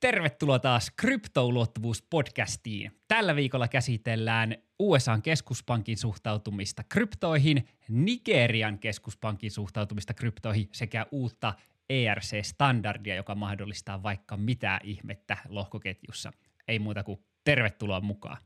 Tervetuloa taas kryptoulottuvuus-podcastiin. Tällä viikolla käsitellään USAn keskuspankin suhtautumista kryptoihin, Nigerian keskuspankin suhtautumista kryptoihin sekä uutta ERC-standardia, joka mahdollistaa vaikka mitä ihmettä lohkoketjussa. Ei muuta kuin tervetuloa mukaan.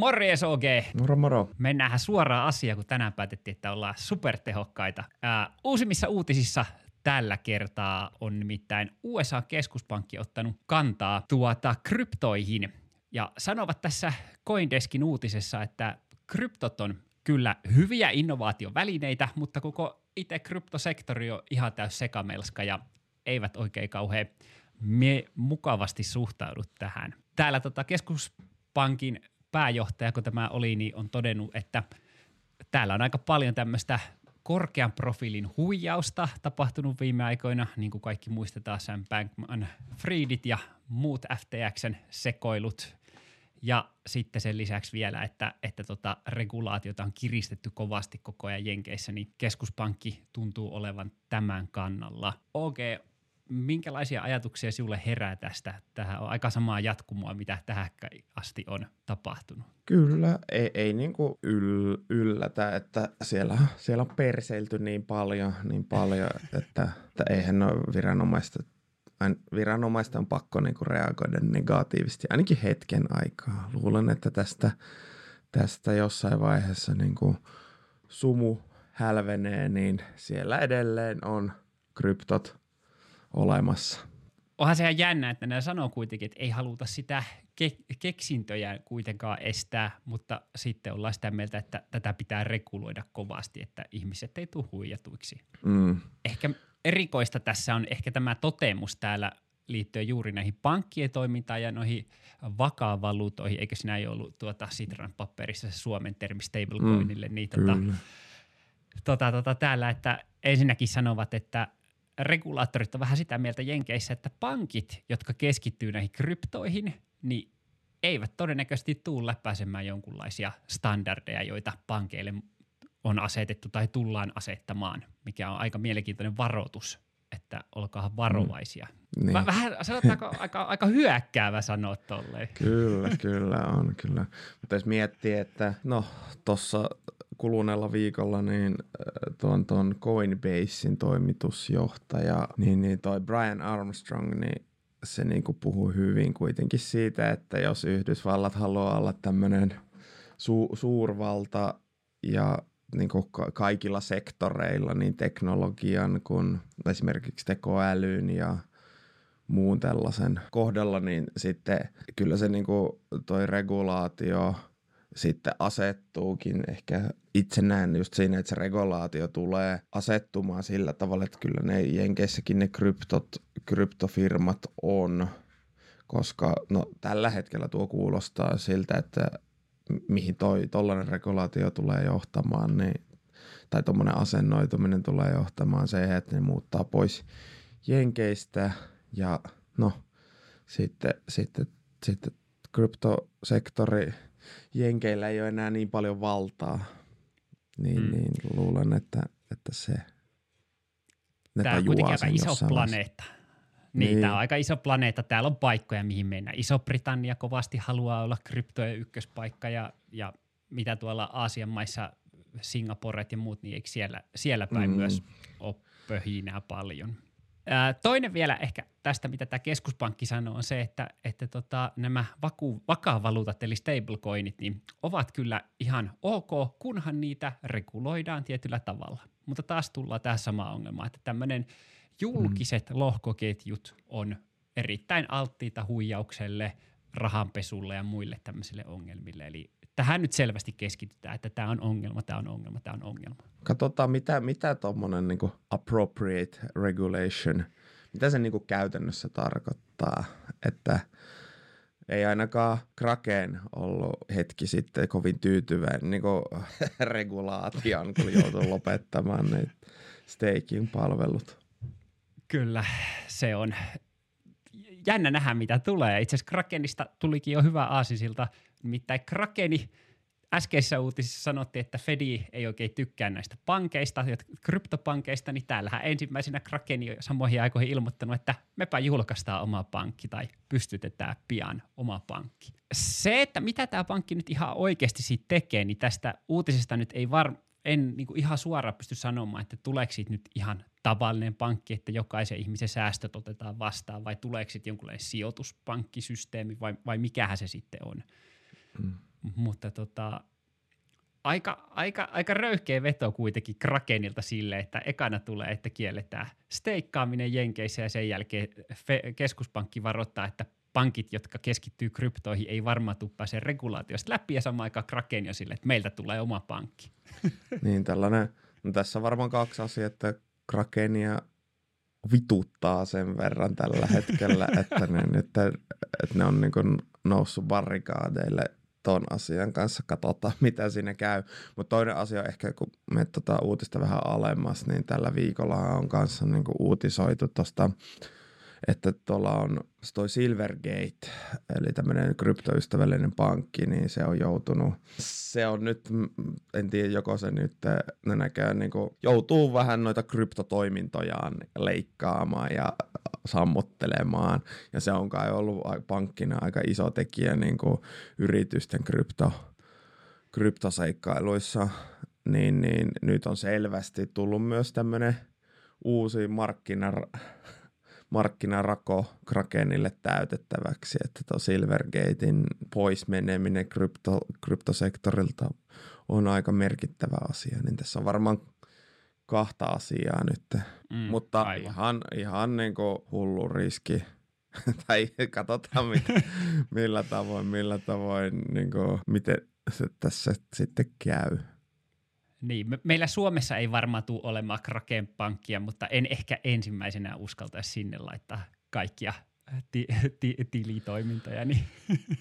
Morjes OG! Moro moro. Mennään suoraan asiaan, kun tänään päätettiin, että ollaan supertehokkaita. Ää, uusimmissa uutisissa tällä kertaa on nimittäin USA-keskuspankki ottanut kantaa tuota kryptoihin ja sanovat tässä Coindeskin uutisessa, että kryptot on kyllä hyviä innovaatiovälineitä, mutta koko itse kryptosektori on ihan täys sekamelska ja eivät oikein kauhean me mukavasti suhtaudu tähän. Täällä tota keskuspankin pääjohtaja, kun tämä oli, niin on todennut, että täällä on aika paljon tämmöistä korkean profiilin huijausta tapahtunut viime aikoina, niin kuin kaikki muistetaan Sam Bankman Friedit ja muut FTXn sekoilut. Ja sitten sen lisäksi vielä, että, että tota regulaatiota on kiristetty kovasti koko ajan Jenkeissä, niin keskuspankki tuntuu olevan tämän kannalla. Okei, okay, minkälaisia ajatuksia sinulle herää tästä? Tähän on aika samaa jatkumoa, mitä tähän asti on tapahtunut. Kyllä, ei, ei niin kuin yl, yllätä, että siellä, siellä on perseilty niin paljon, niin paljon että, että eihän ole viranomaista viranomaista on pakko niin kuin reagoida negatiivisesti, ainakin hetken aikaa. Luulen, että tästä, tästä jossain vaiheessa niin kuin sumu hälvenee, niin siellä edelleen on kryptot olemassa. Onhan se ihan jännä, että ne sanoo kuitenkin, että ei haluta sitä ke- keksintöjä kuitenkaan estää, mutta sitten ollaan sitä mieltä, että tätä pitää reguloida kovasti, että ihmiset ei tule huijatuiksi. Mm. Ehkä erikoista tässä on ehkä tämä totemus täällä liittyen juuri näihin pankkien toimintaan ja noihin vakaavaluutoihin, eikö sinä ei ollut tuota Sitran paperissa se suomen termi stablecoinille, mm, niin tota, tota, tota, täällä, että ensinnäkin sanovat, että regulaattorit on vähän sitä mieltä Jenkeissä, että pankit, jotka keskittyy näihin kryptoihin, niin eivät todennäköisesti tule läpäisemään jonkunlaisia standardeja, joita pankeille on asetettu tai tullaan asettamaan, mikä on aika mielenkiintoinen varoitus, että olkaa varovaisia. Mm. Niin. Vähän sanotaanko aika, aika hyökkäävä sanoa tolleen. Kyllä, kyllä on, kyllä. Mutta jos miettii, että no tuossa kuluneella viikolla niin äh, tuon, tuon Coinbasein toimitusjohtaja, niin, niin toi Brian Armstrong, niin se niin kuin puhuu hyvin kuitenkin siitä, että jos Yhdysvallat haluaa olla tämmöinen su- suurvalta ja niin kuin kaikilla sektoreilla, niin teknologian kuin esimerkiksi tekoälyn ja muun tällaisen kohdalla, niin sitten kyllä se niin kuin toi regulaatio – sitten asettuukin ehkä. Itse näen just siinä, että se regulaatio tulee asettumaan sillä tavalla, että kyllä ne Jenkeissäkin ne kryptot, kryptofirmat on, koska no, tällä hetkellä tuo kuulostaa siltä, että mihin toi tollainen regulaatio tulee johtamaan, niin, tai tuommoinen asennoituminen tulee johtamaan se, että ne muuttaa pois Jenkeistä. Ja no sitten, sitten, sitten kryptosektori – Jenkeillä ei ole enää niin paljon valtaa, niin, mm. niin luulen, että, että se ne Tämä on kuitenkin aika iso planeetta. Niin, niin, tämä on aika iso planeetta. Täällä on paikkoja, mihin mennä. Iso-Britannia kovasti haluaa olla kryptojen ykköspaikka ja, ja mitä tuolla Aasian maissa, Singaporet ja muut, niin eikö siellä, siellä päin mm. myös ole pöhinää paljon – Toinen vielä ehkä tästä, mitä tämä keskuspankki sanoo, on se, että, että tota, nämä vaku, vakaavaluutat eli stablecoinit niin ovat kyllä ihan ok, kunhan niitä reguloidaan tietyllä tavalla. Mutta taas tullaan tähän sama ongelma, että tämmöinen julkiset mm. lohkoketjut on erittäin alttiita huijaukselle, rahanpesulle ja muille tämmöisille ongelmille. Eli tähän nyt selvästi keskitytään, että tämä on ongelma, tämä on ongelma, tämä on ongelma. Katsotaan, mitä, mitä tuommoinen niin appropriate regulation, mitä se niin käytännössä tarkoittaa, että ei ainakaan Kraken ollut hetki sitten kovin tyytyväinen niin regulaation, kun joutui lopettamaan ne staking-palvelut. Kyllä, se on jännä nähdä, mitä tulee. Itse asiassa Krakenista tulikin jo hyvä aasisilta Nimittäin Krakeni äskeisessä uutisissa sanottiin, että Fedi ei oikein tykkää näistä pankeista, kryptopankeista, niin täällähän ensimmäisenä Krakeni on samoihin aikoihin ilmoittanut, että mepä julkaistaan oma pankki tai pystytetään pian oma pankki. Se, että mitä tämä pankki nyt ihan oikeasti siitä tekee, niin tästä uutisesta nyt ei var, en niin kuin ihan suoraan pysty sanomaan, että tuleeko siitä nyt ihan tavallinen pankki, että jokaisen ihmisen säästöt otetaan vastaan, vai tuleeko sitten jonkunlainen sijoituspankkisysteemi, vai, vai mikähän se sitten on. Mm. Mutta tota, aika, aika, aika röyhkeä veto kuitenkin Krakenilta sille, että ekana tulee, että kielletään steikkaaminen Jenkeissä ja sen jälkeen fe- keskuspankki varoittaa, että pankit, jotka keskittyy kryptoihin, ei varmaan tule pääse regulaatiosta läpi ja samaan aikaan Kraken jo sille, että meiltä tulee oma pankki. niin tällainen, no tässä on varmaan kaksi asiaa, että Krakenia vituttaa sen verran tällä hetkellä, että ne, että, että ne on niin noussut barrikaadeille ton asian kanssa, katsotaan mitä siinä käy. Mutta toinen asia ehkä, kun me tota uutista vähän alemmas, niin tällä viikolla on kanssa niin uutisoitu tuosta että tuolla on toi Silvergate, eli tämmöinen kryptoystävällinen pankki, niin se on joutunut, se on nyt, en tiedä joko se nyt ne näkee, niin kuin, joutuu vähän noita kryptotoimintojaan leikkaamaan ja sammuttelemaan, ja se on kai ollut pankkina aika iso tekijä niin kuin yritysten krypto, kryptoseikkailuissa, niin, niin nyt on selvästi tullut myös tämmöinen uusi markkina markkinarako Krakenille täytettäväksi, että tuo Silvergatein pois meneminen krypto, kryptosektorilta on aika merkittävä asia, niin tässä on varmaan kahta asiaa nyt, mm, mutta aivan. ihan, ihan niin kuin hullu riski, tai katsotaan mit, millä tavoin, millä tavoin, niin kuin, miten se tässä sitten käy. Niin, me, meillä Suomessa ei varmaan tule olemaan Kraken pankkia, mutta en ehkä ensimmäisenä uskaltaisi sinne laittaa kaikkia ti, ti, tilitoimintoja. Niin.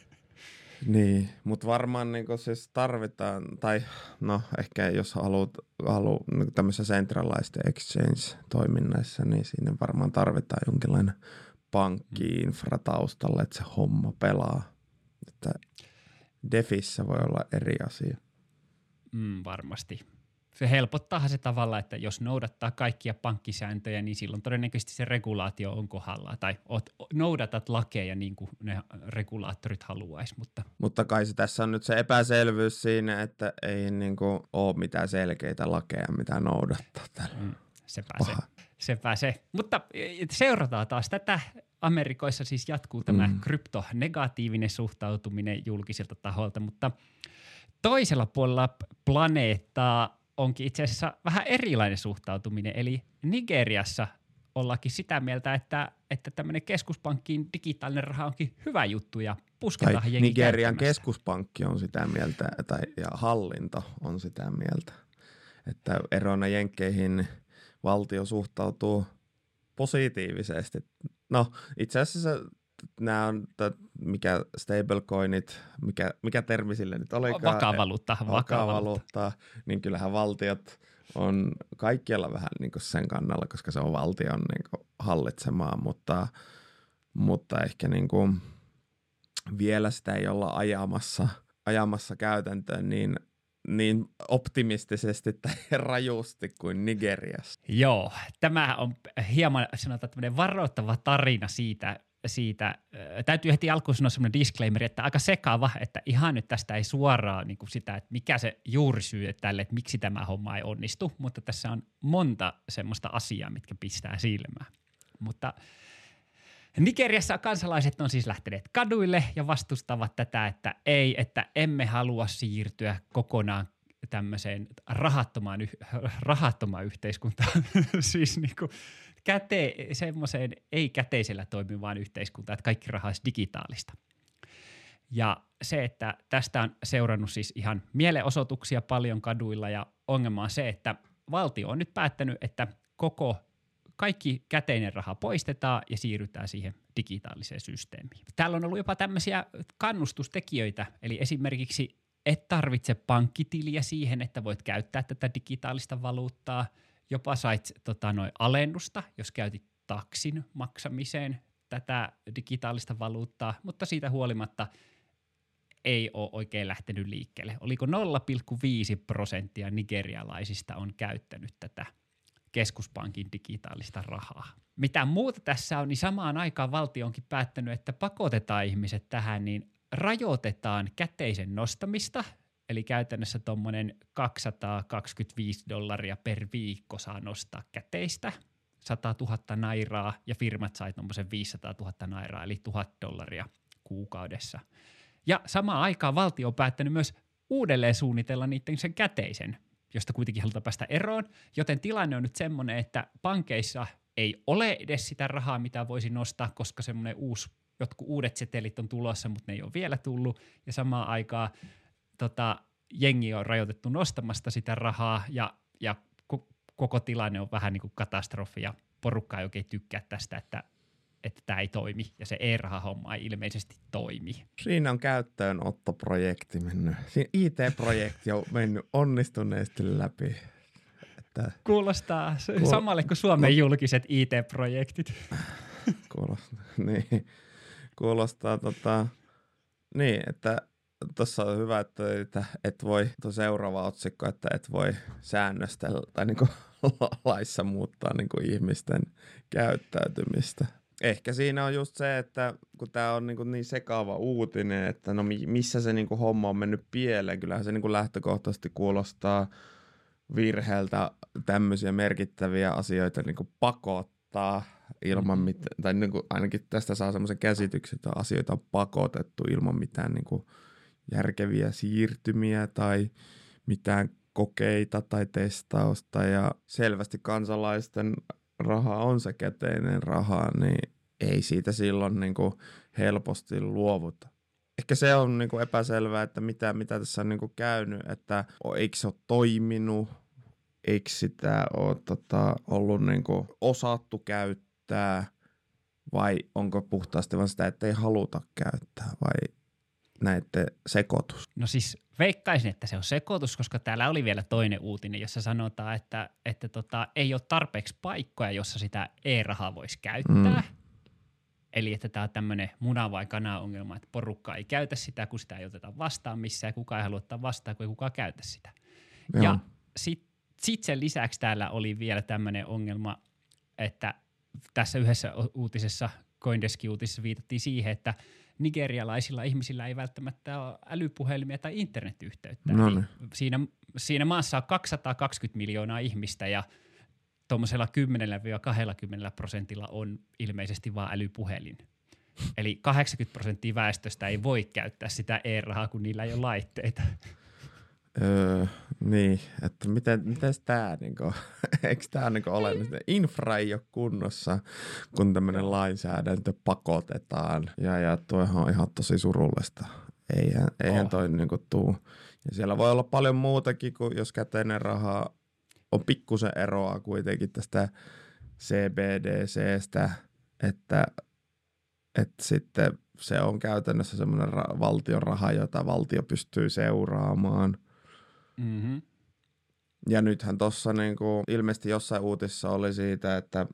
Niin, mutta varmaan niin siis tarvitaan, tai no ehkä jos haluat, haluat niin tämmöisessä centralized exchange-toiminnassa, niin siinä varmaan tarvitaan jonkinlainen pankki-infra taustalla, että se homma pelaa. Että Defissä voi olla eri asia. Mm, varmasti. Se helpottaa se tavalla, että jos noudattaa kaikkia pankkisääntöjä, niin silloin todennäköisesti se regulaatio on kohdalla tai oot, noudatat lakeja niin kuin ne regulaattorit haluaisi. Mutta. mutta kai se tässä on nyt se epäselvyys siinä, että ei niin kuin ole mitään selkeitä lakeja, mitä noudattaa tällä. Mm, sepä se. Sepä se. Mutta e, seurataan taas tätä. Amerikoissa siis jatkuu tämä mm. kryptonegatiivinen suhtautuminen julkisilta taholta, mutta – toisella puolella planeettaa onkin itse asiassa vähän erilainen suhtautuminen, eli Nigeriassa ollakin sitä mieltä, että, että tämmöinen keskuspankkiin digitaalinen raha onkin hyvä juttu ja pusketaan tai Nigerian keskuspankki on sitä mieltä tai, ja hallinto on sitä mieltä, että erona jenkkeihin valtio suhtautuu positiivisesti. No itse asiassa nämä on, mikä stablecoinit, mikä, mikä termi sille nyt olikaan? Vakavaluutta. Vakavaluutta, niin kyllähän valtiot on kaikkialla vähän niin kuin sen kannalla, koska se on valtion niin kuin hallitsemaa, mutta, mutta ehkä niin kuin vielä sitä ei olla ajamassa, ajamassa käytäntöön niin niin optimistisesti tai rajusti kuin Nigeriassa. Joo, tämä on hieman sanotaan tämmöinen varoittava tarina siitä, siitä, täytyy heti alkuun sanoa semmoinen disclaimer, että aika sekava, että ihan nyt tästä ei suoraan niin kuin sitä, että mikä se juurisyy tälle, että miksi tämä homma ei onnistu, mutta tässä on monta semmoista asiaa, mitkä pistää silmään. Mutta Nigeriassa kansalaiset on siis lähteneet kaduille ja vastustavat tätä, että ei, että emme halua siirtyä kokonaan tämmöiseen rahattomaan, rahattomaan yhteiskuntaan. siis niin kuin, käte, semmoiseen ei-käteisellä toimivaan yhteiskuntaan, että kaikki raha olisi digitaalista. Ja se, että tästä on seurannut siis ihan mielenosoituksia paljon kaduilla ja ongelma on se, että valtio on nyt päättänyt, että koko kaikki käteinen raha poistetaan ja siirrytään siihen digitaaliseen systeemiin. Täällä on ollut jopa tämmöisiä kannustustekijöitä, eli esimerkiksi et tarvitse pankkitiliä siihen, että voit käyttää tätä digitaalista valuuttaa – jopa sait tota, noin alennusta, jos käytit taksin maksamiseen tätä digitaalista valuuttaa, mutta siitä huolimatta ei ole oikein lähtenyt liikkeelle. Oliko 0,5 prosenttia nigerialaisista on käyttänyt tätä keskuspankin digitaalista rahaa. Mitä muuta tässä on, niin samaan aikaan valtio onkin päättänyt, että pakotetaan ihmiset tähän, niin rajoitetaan käteisen nostamista, eli käytännössä tuommoinen 225 dollaria per viikko saa nostaa käteistä, 100 000 nairaa, ja firmat sai tuommoisen 500 000 nairaa, eli 1000 dollaria kuukaudessa. Ja samaan aikaan valtio on päättänyt myös uudelleen suunnitella niiden sen käteisen, josta kuitenkin halutaan päästä eroon, joten tilanne on nyt semmoinen, että pankeissa ei ole edes sitä rahaa, mitä voisi nostaa, koska semmoinen uusi, jotkut uudet setelit on tulossa, mutta ne ei ole vielä tullut, ja samaan aikaan tota, jengi on rajoitettu nostamasta sitä rahaa, ja, ja koko tilanne on vähän niin kuin katastrofi, ja porukka ei oikein tykkää tästä, että että tämä ei toimi ja se e-rahahomma ei ilmeisesti toimi. Siinä on käyttöönottoprojekti mennyt. Siinä IT-projekti on mennyt onnistuneesti läpi. Että Kuulostaa kuul- samalle kuin Suomen julkiset IT-projektit. Kuulostaa, niin. Kuulostaa tota, niin, että tuossa on hyvä, että, että et voi, tuo seuraava otsikko, että et voi säännöstellä tai niin kuin laissa muuttaa niin kuin ihmisten käyttäytymistä. Ehkä siinä on just se, että kun tämä on niin, niin sekaava uutinen, että no missä se niin kuin homma on mennyt pieleen, kyllähän se niin kuin lähtökohtaisesti kuulostaa virheeltä tämmöisiä merkittäviä asioita niin kuin pakottaa ilman mitään, tai niin kuin ainakin tästä saa semmoisen käsityksen, että asioita on pakotettu ilman mitään niin kuin järkeviä siirtymiä tai mitään kokeita tai testausta ja selvästi kansalaisten raha on se käteinen raha, niin ei siitä silloin niin kuin helposti luovuta. Ehkä se on niin kuin epäselvää, että mitä, mitä tässä on niin kuin käynyt, että eikö se ole toiminut, eikö sitä ole tota, ollut niin kuin osattu käyttää vai onko puhtaasti vain sitä, että ei haluta käyttää vai näette sekoitus? No siis veikkaisin, että se on sekoitus, koska täällä oli vielä toinen uutinen, jossa sanotaan, että, että tota, ei ole tarpeeksi paikkoja, jossa sitä e-rahaa voisi käyttää. Mm. Eli että tämä on tämmöinen muna vai kana ongelma, että porukka ei käytä sitä, kun sitä ei oteta vastaan missään, kuka ei halua ottaa vastaan, kun ei kukaan käytä sitä. Joo. Ja sitten sit sen lisäksi täällä oli vielä tämmöinen ongelma, että tässä yhdessä uutisessa, Coindesk-uutisessa viitattiin siihen, että – nigerialaisilla ihmisillä ei välttämättä ole älypuhelimia tai internetyhteyttä. No niin. siinä, siinä maassa on 220 miljoonaa ihmistä ja tuommoisella 10-20 prosentilla on ilmeisesti vain älypuhelin. Eli 80 prosenttia väestöstä ei voi käyttää sitä e-rahaa, kun niillä ei ole laitteita. Öö, niin, että miten, miten tämä, niinku, eikö tämä niinku ole, infra ei ole kunnossa, kun tämmöinen lainsäädäntö pakotetaan. Ja, ja tuo on ihan tosi surullista. Eihän, eihän oh. toi niinku tuu. Ja siellä voi olla paljon muutakin, kuin jos käteinen raha on pikkusen eroa kuitenkin tästä CBDCstä, että, että sitten se on käytännössä semmoinen ra- valtion raha, jota valtio pystyy seuraamaan – Mm-hmm. Ja nythän tuossa niinku, ilmeisesti jossain uutissa oli siitä, että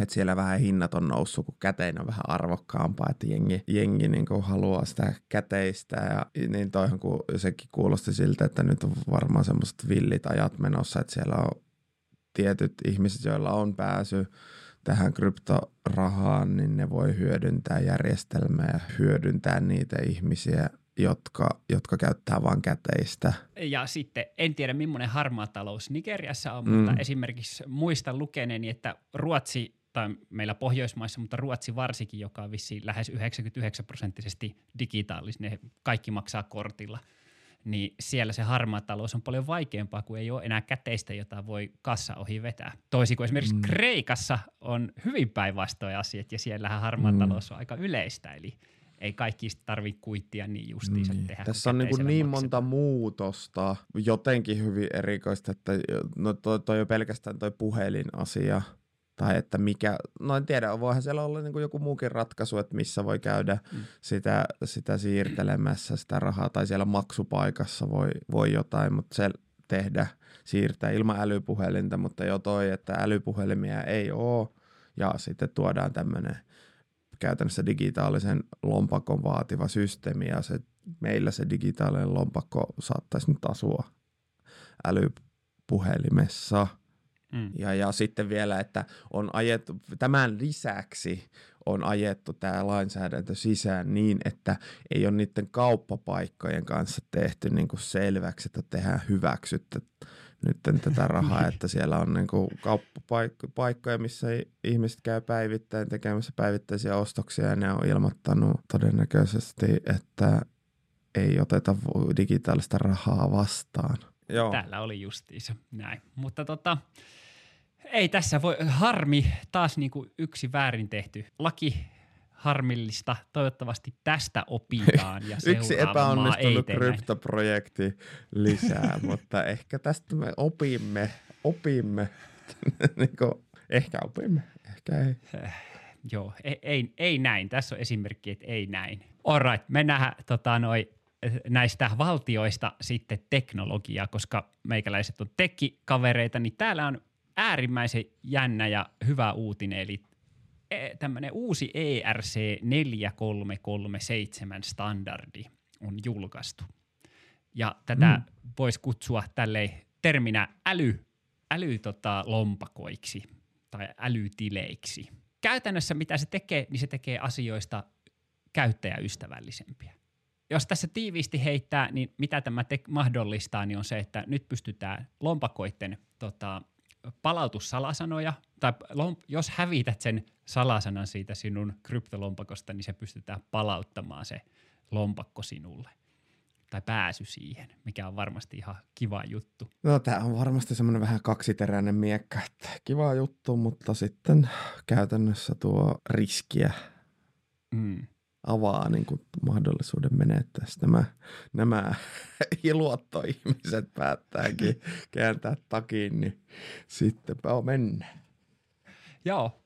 että siellä vähän hinnat on noussut, kun kätein on vähän arvokkaampaa, että jengi, jengi niin kuin haluaa sitä käteistä. Ja niin toihan kun sekin kuulosti siltä, että nyt on varmaan semmoiset villit ajat menossa, että siellä on tietyt ihmiset, joilla on pääsy tähän kryptorahaan, niin ne voi hyödyntää järjestelmää ja hyödyntää niitä ihmisiä, jotka, jotka käyttää vain käteistä. Ja sitten en tiedä millainen harmaa talous Nigeriassa on, mm. mutta esimerkiksi muistan lukeneeni, että Ruotsi tai meillä Pohjoismaissa, mutta Ruotsi varsinkin, joka on vissiin lähes 99 prosenttisesti digitaalinen, kaikki maksaa kortilla, niin siellä se harmaa talous on paljon vaikeampaa, kun ei ole enää käteistä, jota voi kassa ohi vetää. Toisin kuin esimerkiksi mm. Kreikassa on hyvin päinvastoin asiat, ja siellähän harmaa mm. talous on aika yleistä, eli – ei kaikki tarvitse kuittia niin justiinsa niin. tehdä. Tässä on niin, kuin niin monta muutosta, jotenkin hyvin erikoista, että no toi, toi on pelkästään toi puhelinasia, tai että mikä, no en tiedä, voihan siellä olla niin kuin joku muukin ratkaisu, että missä voi käydä mm. sitä, sitä siirtelemässä sitä rahaa, tai siellä maksupaikassa voi, voi jotain, mutta se tehdä, siirtää ilman älypuhelinta, mutta jo toi, että älypuhelimia ei ole, ja sitten tuodaan tämmöinen käytännössä digitaalisen lompakon vaativa systeemi ja se meillä se digitaalinen lompakko saattaisi nyt asua älypuhelimessa. Mm. Ja, ja sitten vielä, että on ajettu, tämän lisäksi on ajettu tämä lainsäädäntö sisään niin, että ei ole niiden kauppapaikkojen kanssa tehty niin kuin selväksi, että tehdään hyväksyttä nyt tätä rahaa, että siellä on niin kuin kauppapaikkoja, missä ihmiset käy päivittäin tekemässä päivittäisiä ostoksia ja ne on ilmoittanut todennäköisesti, että ei oteta digitaalista rahaa vastaan. Joo. Täällä oli justiinsa näin. Mutta tota, ei tässä voi, harmi, taas niin kuin yksi väärin tehty laki harmillista. Toivottavasti tästä opitaan ja Yksi epäonnistunut kryptoprojekti lisää, mutta ehkä tästä me opimme, opimme, niin kuin, ehkä opimme, ehkä ei. Eh, joo, ei, ei, ei näin. Tässä on esimerkki, että ei näin. Alright, mennään tota, noi, näistä valtioista sitten teknologiaa, koska meikäläiset on tekkikavereita, niin täällä on äärimmäisen jännä ja hyvä uutinen, eli tämmöinen uusi ERC 4337 standardi on julkaistu. Ja tätä mm. voisi kutsua tälleen terminä äly, äly tota, lompakoiksi tai älytileiksi. Käytännössä mitä se tekee, niin se tekee asioista käyttäjäystävällisempiä. Jos tässä tiiviisti heittää, niin mitä tämä te- mahdollistaa, niin on se, että nyt pystytään lompakoiden tota, palautussalasanoja, tai jos hävität sen salasanan siitä sinun kryptolompakosta, niin se pystytään palauttamaan se lompakko sinulle tai pääsy siihen, mikä on varmasti ihan kiva juttu. No tämä on varmasti semmoinen vähän kaksiteräinen miekka, että kiva juttu, mutta sitten käytännössä tuo riskiä mm. Avaa niin kuin mahdollisuuden menettää. Nämä, nämä iluottoihmiset päättääkin kääntää takin, niin sittenpä mennä. Joo,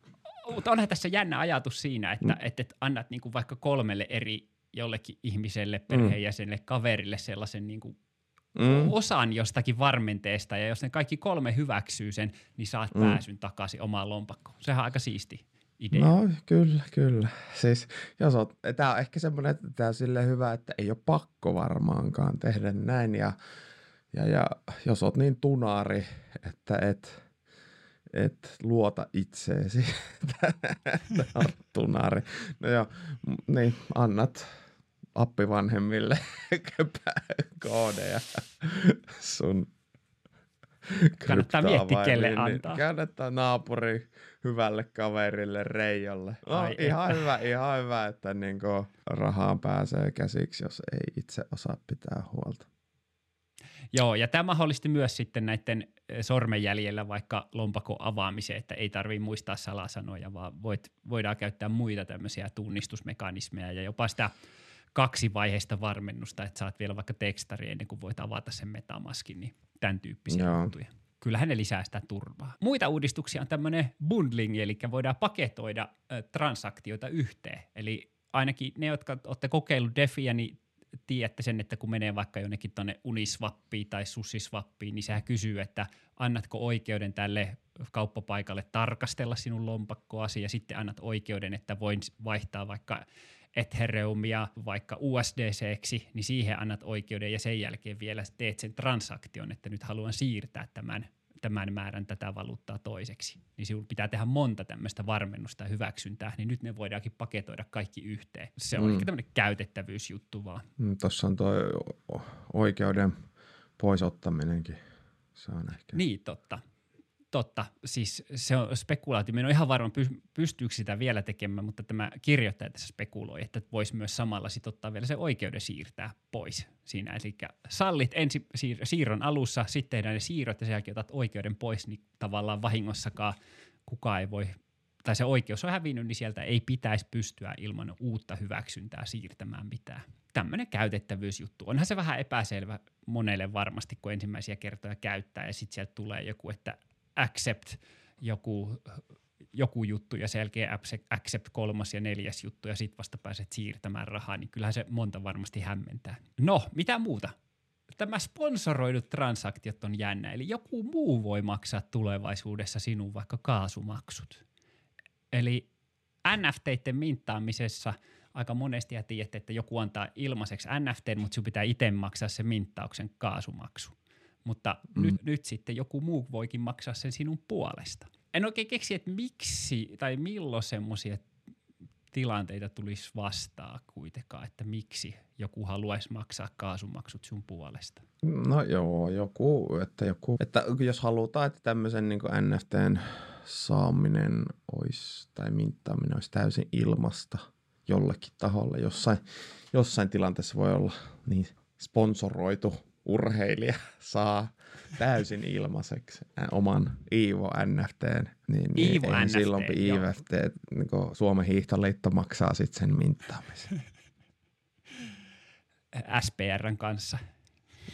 mutta onhan tässä jännä ajatus siinä, että, mm. että, että annat niin kuin vaikka kolmelle eri jollekin ihmiselle, perheenjäsenelle, mm. kaverille sellaisen niin kuin mm. osan jostakin varmenteesta, ja jos ne kaikki kolme hyväksyy sen, niin saat mm. pääsyn takaisin omaan lompakkoon. Sehän on aika siisti idea. No kyllä, kyllä. Siis jos oot, tää on ehkä semmoinen, että tää on sille hyvä, että ei ole pakko varmaankaan tehdä näin, ja, ja, ja jos oot niin tunaari, että et et luota itseesi. Tunari. No joo, niin annat appivanhemmille koodeja sun Kannattaa miettiä, kelle niin antaa. Kannattaa naapuri hyvälle kaverille Reijolle. No, Ai ihan että. hyvä, ihan hyvä, että niin rahaan pääsee käsiksi, jos ei itse osaa pitää huolta. Joo, ja tämä mahdollisti myös sitten näiden eh, sormenjäljellä vaikka lompakon avaamiseen, että ei tarvitse muistaa salasanoja, vaan voit, voidaan käyttää muita tämmöisiä tunnistusmekanismeja ja jopa sitä kaksivaiheista varmennusta, että saat vielä vaikka tekstari ennen kuin voit avata sen metamaskin, niin tämän tyyppisiä Joo. juttuja. Kyllähän ne lisää sitä turvaa. Muita uudistuksia on tämmöinen bundling, eli voidaan paketoida transaktioita yhteen. Eli ainakin ne, jotka olette kokeillut Defiä, niin tiedätte sen, että kun menee vaikka jonnekin tuonne Uniswappiin tai Sussiswappiin, niin sehän kysyy, että annatko oikeuden tälle kauppapaikalle tarkastella sinun lompakkoasi ja sitten annat oikeuden, että voin vaihtaa vaikka Ethereumia vaikka USDCksi, niin siihen annat oikeuden ja sen jälkeen vielä teet sen transaktion, että nyt haluan siirtää tämän tämän määrän tätä valuuttaa toiseksi. Niin sinun pitää tehdä monta tämmöistä varmennusta ja hyväksyntää, niin nyt ne voidaankin paketoida kaikki yhteen. Se on mm. ehkä tämmöinen käytettävyysjuttu vaan. Mm, Tuossa on tuo oikeuden poisottaminenkin. Se on ehkä. Niin, totta totta, siis se on spekulaatio. en ole ihan varma, pystyykö sitä vielä tekemään, mutta tämä kirjoittaja tässä spekuloi, että voisi myös samalla sit ottaa vielä se oikeuden siirtää pois siinä. Eli sallit ensin siir- siirron alussa, sitten tehdään ne siirrot ja sen jälkeen otat oikeuden pois, niin tavallaan vahingossakaan kukaan ei voi, tai se oikeus on hävinnyt, niin sieltä ei pitäisi pystyä ilman uutta hyväksyntää siirtämään mitään. Tämmöinen käytettävyysjuttu. Onhan se vähän epäselvä monelle varmasti, kun ensimmäisiä kertoja käyttää ja sitten sieltä tulee joku, että accept joku, joku juttu ja sen jälkeen accept kolmas ja neljäs juttu ja sitten vasta pääset siirtämään rahaa, niin kyllähän se monta varmasti hämmentää. No, mitä muuta? Tämä sponsoroidut transaktiot on jännä, eli joku muu voi maksaa tulevaisuudessa sinun vaikka kaasumaksut. Eli NFTiden mintaamisessa aika monesti ja tiedätte, että joku antaa ilmaiseksi NFT, mutta sinun pitää itse maksaa se minttauksen kaasumaksu. Mutta mm. nyt, nyt sitten joku muu voikin maksaa sen sinun puolesta. En oikein keksi, että miksi tai milloin semmoisia tilanteita tulisi vastaa kuitenkaan, että miksi joku haluaisi maksaa kaasumaksut sun puolesta? No joo, joku, että joku, että jos halutaan, että tämmöisen niin NFTn saaminen olisi tai minttaaminen olisi täysin ilmasta jollekin taholle, jossain, jossain tilanteessa voi olla niin sponsoroitu urheilija saa täysin ilmaiseksi oman Iivo NFT, niin, niin Iivo ei NFT, silloin. IFT, niin Suomen hiihtoliitto maksaa sitten sen minttaamisen. SPRn kanssa.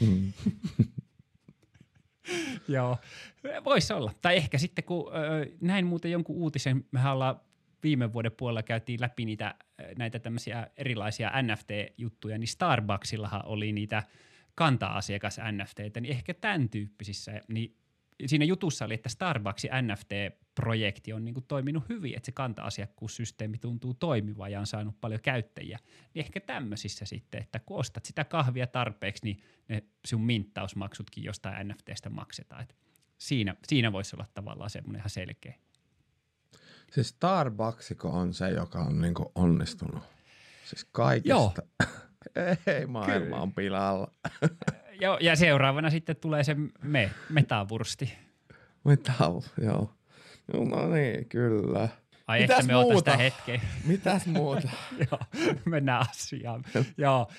Mm. Joo, voisi olla. Tai ehkä sitten, kun näin muuten jonkun uutisen, mehän ollaan viime vuoden puolella käytiin läpi niitä, näitä tämmöisiä erilaisia NFT-juttuja, niin Starbucksillahan oli niitä kanta-asiakas NFTitä, niin ehkä tämän tyyppisissä, niin siinä jutussa oli, että Starbucksin NFT-projekti on niin kuin toiminut hyvin, että se kanta-asiakkuussysteemi tuntuu toimivan ja on saanut paljon käyttäjiä. Niin ehkä tämmöisissä sitten, että kun ostat sitä kahvia tarpeeksi, niin ne sun minttausmaksutkin jostain NFTstä maksetaan. Et siinä, siinä voisi olla tavallaan semmoinen ihan selkeä. Siis Starbucksiko on se, joka on niin onnistunut? Siis kaikesta. Ei, maailma Kyllä. on pilalla. Joo, ja seuraavana sitten tulee se me, metavursti. On? Joo. No niin, kyllä. Ai Mitäs että me muuta? sitä hetkeä. Mitäs muuta? Joo, mennään asiaan. Joo.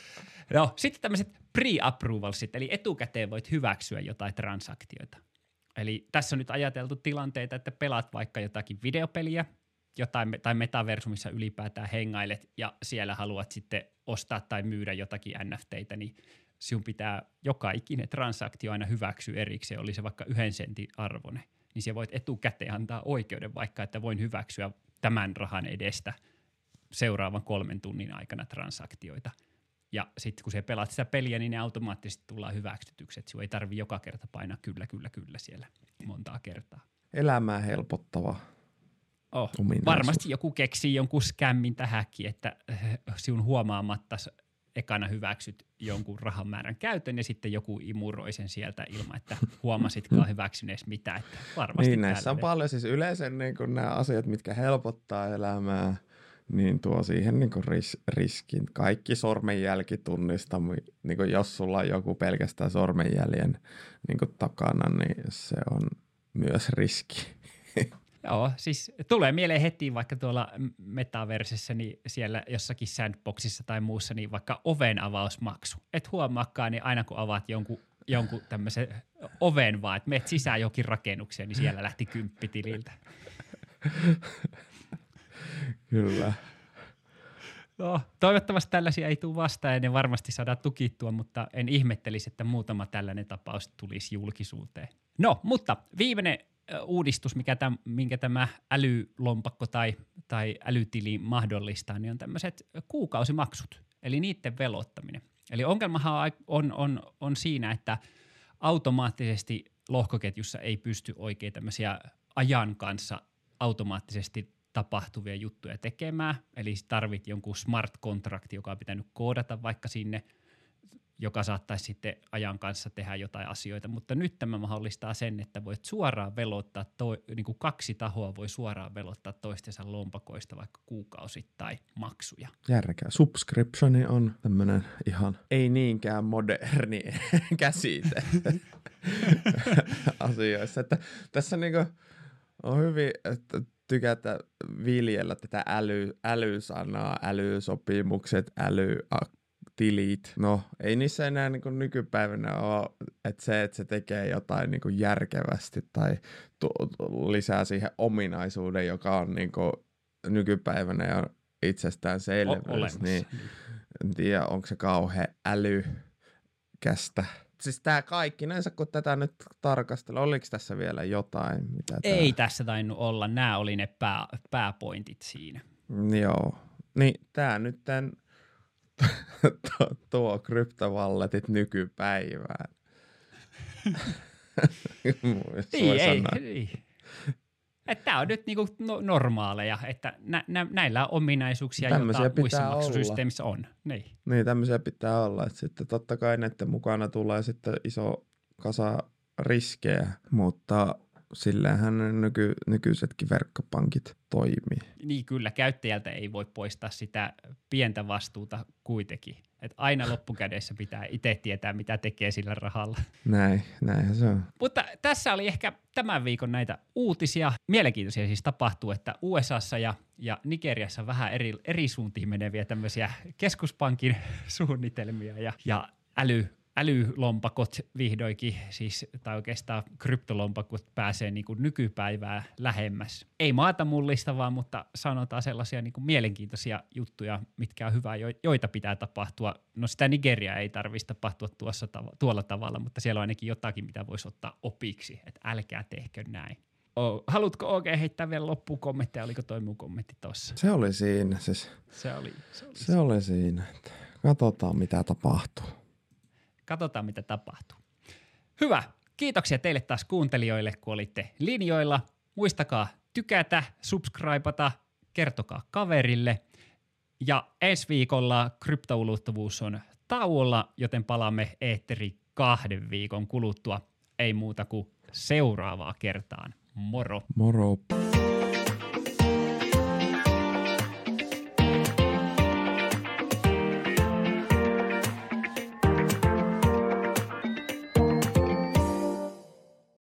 No, sitten tämmöiset pre-approvalsit, eli etukäteen voit hyväksyä jotain transaktioita. Eli tässä on nyt ajateltu tilanteita, että pelaat vaikka jotakin videopeliä, jotain, tai metaversumissa ylipäätään hengailet, ja siellä haluat sitten ostaa tai myydä jotakin NFTitä, niin sinun pitää joka ikinen transaktio aina hyväksyä erikseen, oli se vaikka yhden sentin arvone, niin se voit etukäteen antaa oikeuden vaikka, että voin hyväksyä tämän rahan edestä seuraavan kolmen tunnin aikana transaktioita. Ja sitten kun se pelaat sitä peliä, niin ne automaattisesti tullaan hyväksytyksi, että ei tarvi joka kerta painaa kyllä, kyllä, kyllä siellä montaa kertaa. Elämää helpottava. Oh, varmasti joku keksii jonkun skämmin tähänkin, että äh, sinun huomaamatta ekana hyväksyt jonkun rahamäärän käytön ja sitten joku imuroi sen sieltä ilman, että huomasitkaan hyväksyneesi mitään. Että varmasti Niin, näissä on paljon siis yleensä niin kuin nämä asiat, mitkä helpottaa elämää, niin tuo siihen niin kuin ris- riskin. Kaikki sormenjälkitunnistami, niin kuin jos sulla on joku pelkästään sormenjäljen niin kuin takana, niin se on myös riski. Joo, siis tulee mieleen heti vaikka tuolla metaversessä, niin siellä jossakin sandboxissa tai muussa, niin vaikka oven avausmaksu. Et huomaakaan, niin aina kun avaat jonkun, jonkun tämmöisen oven vaan, että meet sisään jokin rakennukseen, niin siellä lähti kymppitililtä. Kyllä. No, toivottavasti tällaisia ei tule vastaan ja ne varmasti saadaan tukittua, mutta en ihmettelisi, että muutama tällainen tapaus tulisi julkisuuteen. No, mutta viimeinen uudistus, mikä täm, minkä tämä älylompakko tai, tai älytili mahdollistaa, niin on tämmöiset kuukausimaksut, eli niiden velottaminen. Eli ongelmahan on, on, on, siinä, että automaattisesti lohkoketjussa ei pysty oikein tämmöisiä ajan kanssa automaattisesti tapahtuvia juttuja tekemään. Eli tarvit jonkun smart kontrakti, joka on pitänyt koodata vaikka sinne, joka saattaisi sitten ajan kanssa tehdä jotain asioita. Mutta nyt tämä mahdollistaa sen, että voit suoraan velottaa, to, niin kuin kaksi tahoa voi suoraan velottaa toistensa lompakoista vaikka kuukausittain maksuja. Järkeä. Subscriptioni on tämmöinen ihan ei niinkään moderni käsite asioissa. Että tässä niinku on hyvin, että tykätä viljellä tätä äly, älysanaa, älysopimukset, älytilit. No, ei niissä enää niin kuin nykypäivänä ole, että se, että se tekee jotain niin kuin järkevästi tai tu- tu- lisää siihen ominaisuuden, joka on niin kuin nykypäivänä ja itsestään O- selvyys, niin en tiedä, onko se kauhean älykästä. Siis tämä kaikki, näinsä kun tätä nyt tarkastellaan, oliko tässä vielä jotain? Mitä Ei tässä tainnut olla, nämä oli ne pää, pääpointit siinä. Tää... Joo. Niin tämä nyt tämän, tuo, tuo kryptovalletit nykypäivään. Jos Ei, ei. Tämä on nyt niinku no, normaaleja, että nä, nä, näillä on ominaisuuksia, Tämmöisiä joita muissa maksusysteemissä on. Niin. Niin, tämmöisiä pitää olla. Että sitten totta kai näiden mukana tulee sitten iso kasa riskejä, mutta sillähän nyky, nykyisetkin verkkopankit toimii. Niin kyllä, käyttäjältä ei voi poistaa sitä pientä vastuuta kuitenkin. Et aina loppukädessä pitää itse tietää, mitä tekee sillä rahalla. Näin, näinhän se on. Mutta tässä oli ehkä tämän viikon näitä uutisia. Mielenkiintoisia siis tapahtuu, että USAssa ja, ja Nigeriassa vähän eri, eri suuntiin meneviä tämmöisiä keskuspankin suunnitelmia ja, ja äly, älylompakot vihdoinkin, siis, tai oikeastaan kryptolompakot pääsee niin kuin nykypäivää lähemmäs. Ei maata mullistavaa, mutta sanotaan sellaisia niin kuin mielenkiintoisia juttuja, mitkä on hyvä, joita pitää tapahtua. No sitä Nigeria ei tarvitsisi tapahtua tuossa tav- tuolla tavalla, mutta siellä on ainakin jotakin, mitä voisi ottaa opiksi, että älkää tehkö näin. Oh, haluatko oikein heittää vielä loppuun kommentteja? Oliko toi mun kommentti tossa? Se oli siinä siis. Se oli, se oli, se oli siinä. Katsotaan mitä tapahtuu. Katsotaan, mitä tapahtuu. Hyvä. Kiitoksia teille taas kuuntelijoille, kun olitte linjoilla. Muistakaa tykätä, subscribeata, kertokaa kaverille. Ja ensi viikolla kryptoulottuvuus on tauolla, joten palaamme eetteri kahden viikon kuluttua. Ei muuta kuin seuraavaa kertaan. Moro. Moro.